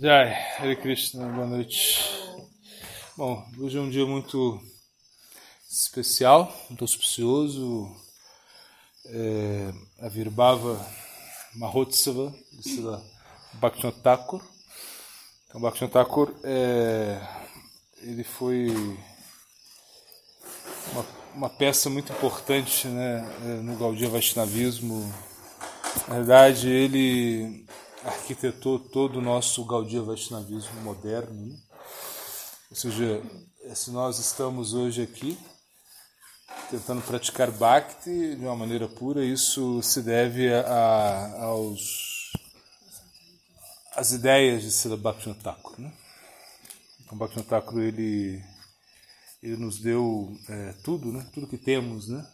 Jai, Hare Krishna, boa noite. Bom, hoje é um dia muito especial, muito auspicioso. É, a Virbhava Mahotsava, Sila Bhaktivinoda Thakur. Então, Bhaktivinoda Thakur, é, ele foi uma, uma, peça muito importante né, no Gaudiya Vaishnavismo. Na verdade, ele arquitetou todo o nosso Gaudiya Vaishnavismo moderno. Né? Ou seja, se nós estamos hoje aqui tentando praticar Bhakti de uma maneira pura, isso se deve a, aos as ideias de Sila Bhaktivinoda Thakur. Né? Então, Bhaktivinoda Thakur, ele, ele nos deu é, tudo, né? tudo que temos, né?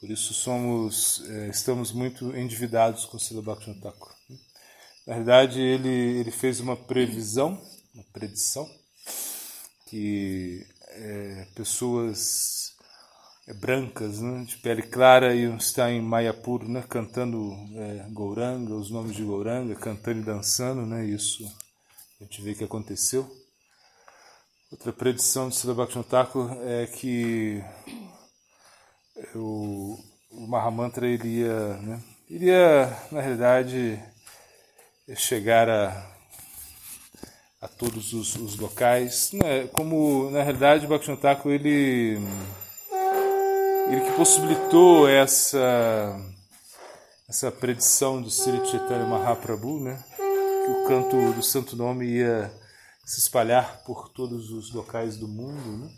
Por isso somos, é, estamos muito endividados com Sila Bhaktivinoda Thakur. Na verdade, ele, ele fez uma previsão, uma predição, que é, pessoas é, brancas, né, de pele clara, iam estar em Mayapur, né, cantando é, Gouranga, os nomes de Gouranga, cantando e dançando, né, isso a gente vê que aconteceu. Outra predição de Sila é que o, o Mahamantra iria, né, iria, na realidade, chegar a, a todos os, os locais. Né? Como, na realidade, o Bhaktivinoda ele, ele que possibilitou essa, essa predição do Sri Chaitanya Mahaprabhu, né? que o canto do Santo Nome ia se espalhar por todos os locais do mundo. Né?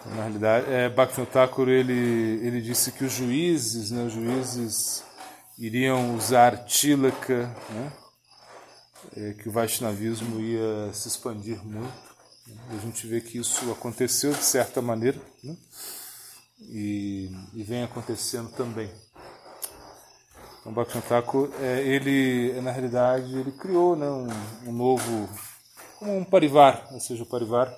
Então, na realidade, é, Bhaktivinoda ele, ele disse que os juízes, né, os juízes iriam usar Tilaka, né? É, que o Vaishnavismo ia se expandir muito. A gente vê que isso aconteceu de certa maneira né? e, e, vem acontecendo também. Então, Bhaktivinoda é, ele, na realidade, ele criou né, um, um novo, como um parivar, ou seja, o parivar,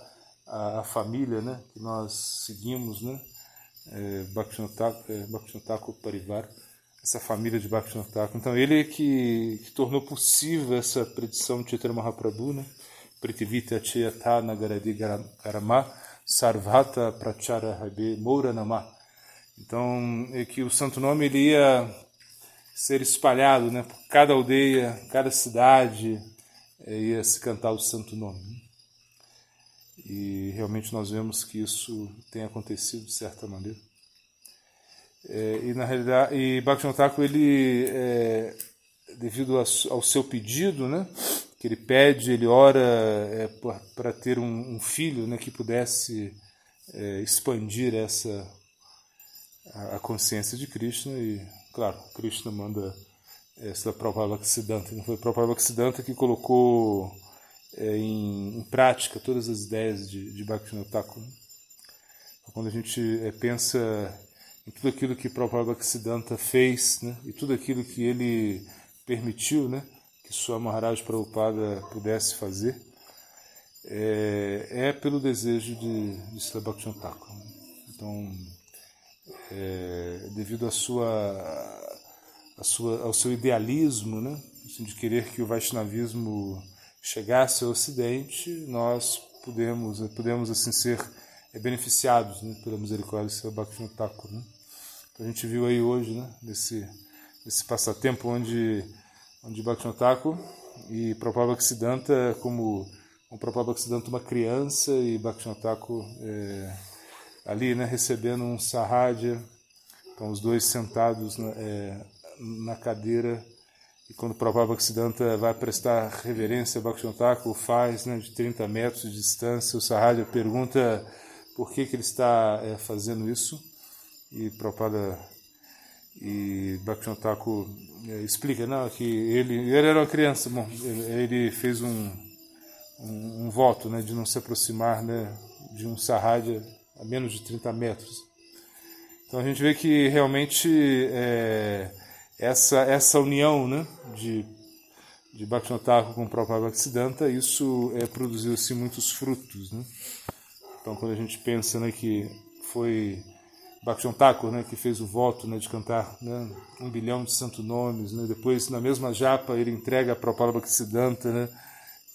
a, a família né, que nós seguimos, né, é, Bhaktivinoda é, Parivar, essa família de Bhaktivinoda Thakur. Então ele é que, que, tornou possível essa predição de Chaitanya Mahaprabhu, né? Pritivita Chayata Nagaradi Garama Sarvata Prachara Habe Mouranama. Então, é que o santo nome ele ia ser espalhado, né? Por cada aldeia, cada cidade, é, ia se cantar o santo nome. E realmente nós vemos que isso tem acontecido de certa maneira. É, e na realidade, e Bhaktivinoda ele, é, devido ao seu pedido, né, que ele pede, ele ora é, para ter um, um, filho, né, que pudesse é, expandir essa a, a, consciência de Krishna e, claro, Krishna manda essa Prabhupada Bhaktisiddhanta. Não foi Prabhupada Bhaktisiddhanta que colocou é, em, em, prática todas as ideias de, de Bhaktivinoda Thakur. Então, quando a gente é, pensa tudo aquilo que Prabhupada Bhaktisiddhanta fez, né? e tudo aquilo que ele permitiu né? que sua Maharaj Prabhupada pudesse fazer, é, é pelo desejo de, de Bhaktivinoda Thakur. Então, é, devido à sua, à sua, ao seu idealismo, né? Assim, de querer que o Vaishnavismo chegasse ao Ocidente, nós podemos, podemos assim ser beneficiados né, pela misericórdia de Srila Bhaktivinoda Thakur. Né? A gente viu aí hoje, né, nesse, nesse passatempo onde, onde Bhaktivinoda e Prabhupada Bhaktisiddhanta, como o Prabhupada uma criança e Bhaktivinoda é, ali, né, recebendo um sarradia, então os dois sentados na, é, na cadeira e quando Prabhupada Bhaktisiddhanta vai prestar reverência a Bhaktivinoda faz né, de 30 metros de distância, o sarradia pergunta por que, que ele está é, fazendo isso e Prabhupada e Bhaktivinoda é, explica não, que ele, ele era uma criança, bom, ele fez um, um, um, voto né, de não se aproximar né, de um sarradia a menos de 30 metros. Então a gente vê que realmente é, essa, essa união né, de, de Bhaktivinoda com o próprio Bhaktisiddhanta, isso é, produziu assim, muitos frutos. Né? Então quando a gente pensa né, que foi Bhaktion Thakur, né, que fez o voto né, de cantar né, um bilhão de santo nomes. Né, depois, na mesma japa, ele entrega a Prabhupada Bhaktisiddhanta, né,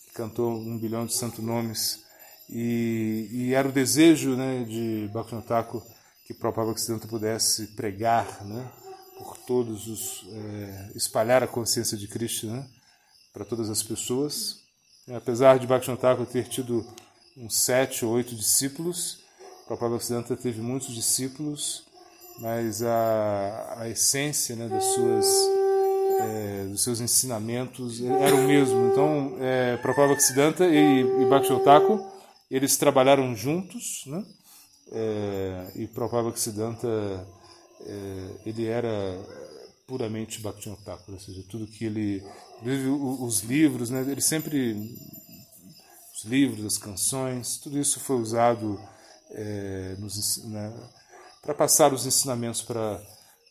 que cantou um bilhão de santo nomes. E, e era o desejo né, de Bhaktion Thakur que Prabhupada Bhaktisiddhanta pudesse pregar né, por todos os... É, espalhar a consciência de Krishna né, para todas as pessoas. E, apesar de Bhaktion Thakur ter tido uns sete ou oito discípulos, Prabhupada Bhaktisiddhanta teve muitos discípulos, mas a, a essência né, das suas, é, dos seus ensinamentos era o mesmo. Então, é, Prabhupada Bhaktisiddhanta e, e Bhakti Thakur, eles trabalharam juntos, né? É, e Prabhupada Bhaktisiddhanta, é, ele era puramente Bhakti Thakur, ou seja, tudo que ele... Os livros, né, ele sempre... Os livros, as canções, tudo isso foi usado é, né, para passar os ensinamentos para,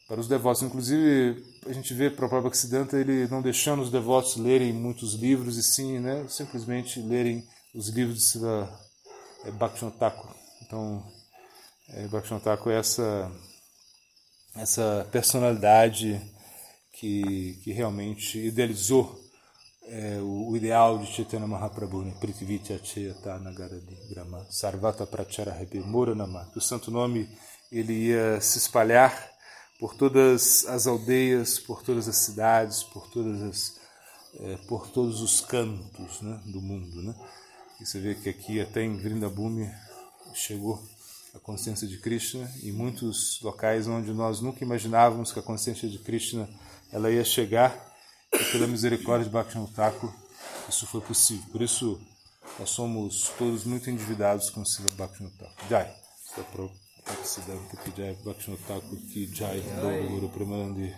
para os devotos. Inclusive, a gente vê para o próprio Occidente ele não deixando os devotos lerem muitos livros, e sim né, simplesmente lerem os livros de Sila é, Bhaktivinoda Então, é, Bhaktivinoda é essa, essa personalidade que, que realmente idealizou é, o, ideal de Chaitanya Mahaprabhu, né? Prithvitya Chayata Nagaradi Grama Sarvata Prachara Muranama, que o santo nome ele ia se espalhar por todas as aldeias, por todas as cidades, por todas as é, por todos os cantos né, do mundo, né? E você vê que aqui até em Vrindabhumi chegou a consciência de Krishna em muitos locais onde nós nunca imaginávamos que a consciência de Krishna ela ia chegar e pela misericórdia de Bhaktivinoda Thakur, isso foi possível. Por isso, nós somos todos muito endividados com Sila Bhaktivinoda Thakur. Jai. Siddhanta Ki Jai, Bhaktivinoda Thakur Ki Jai, Guru Premanandi.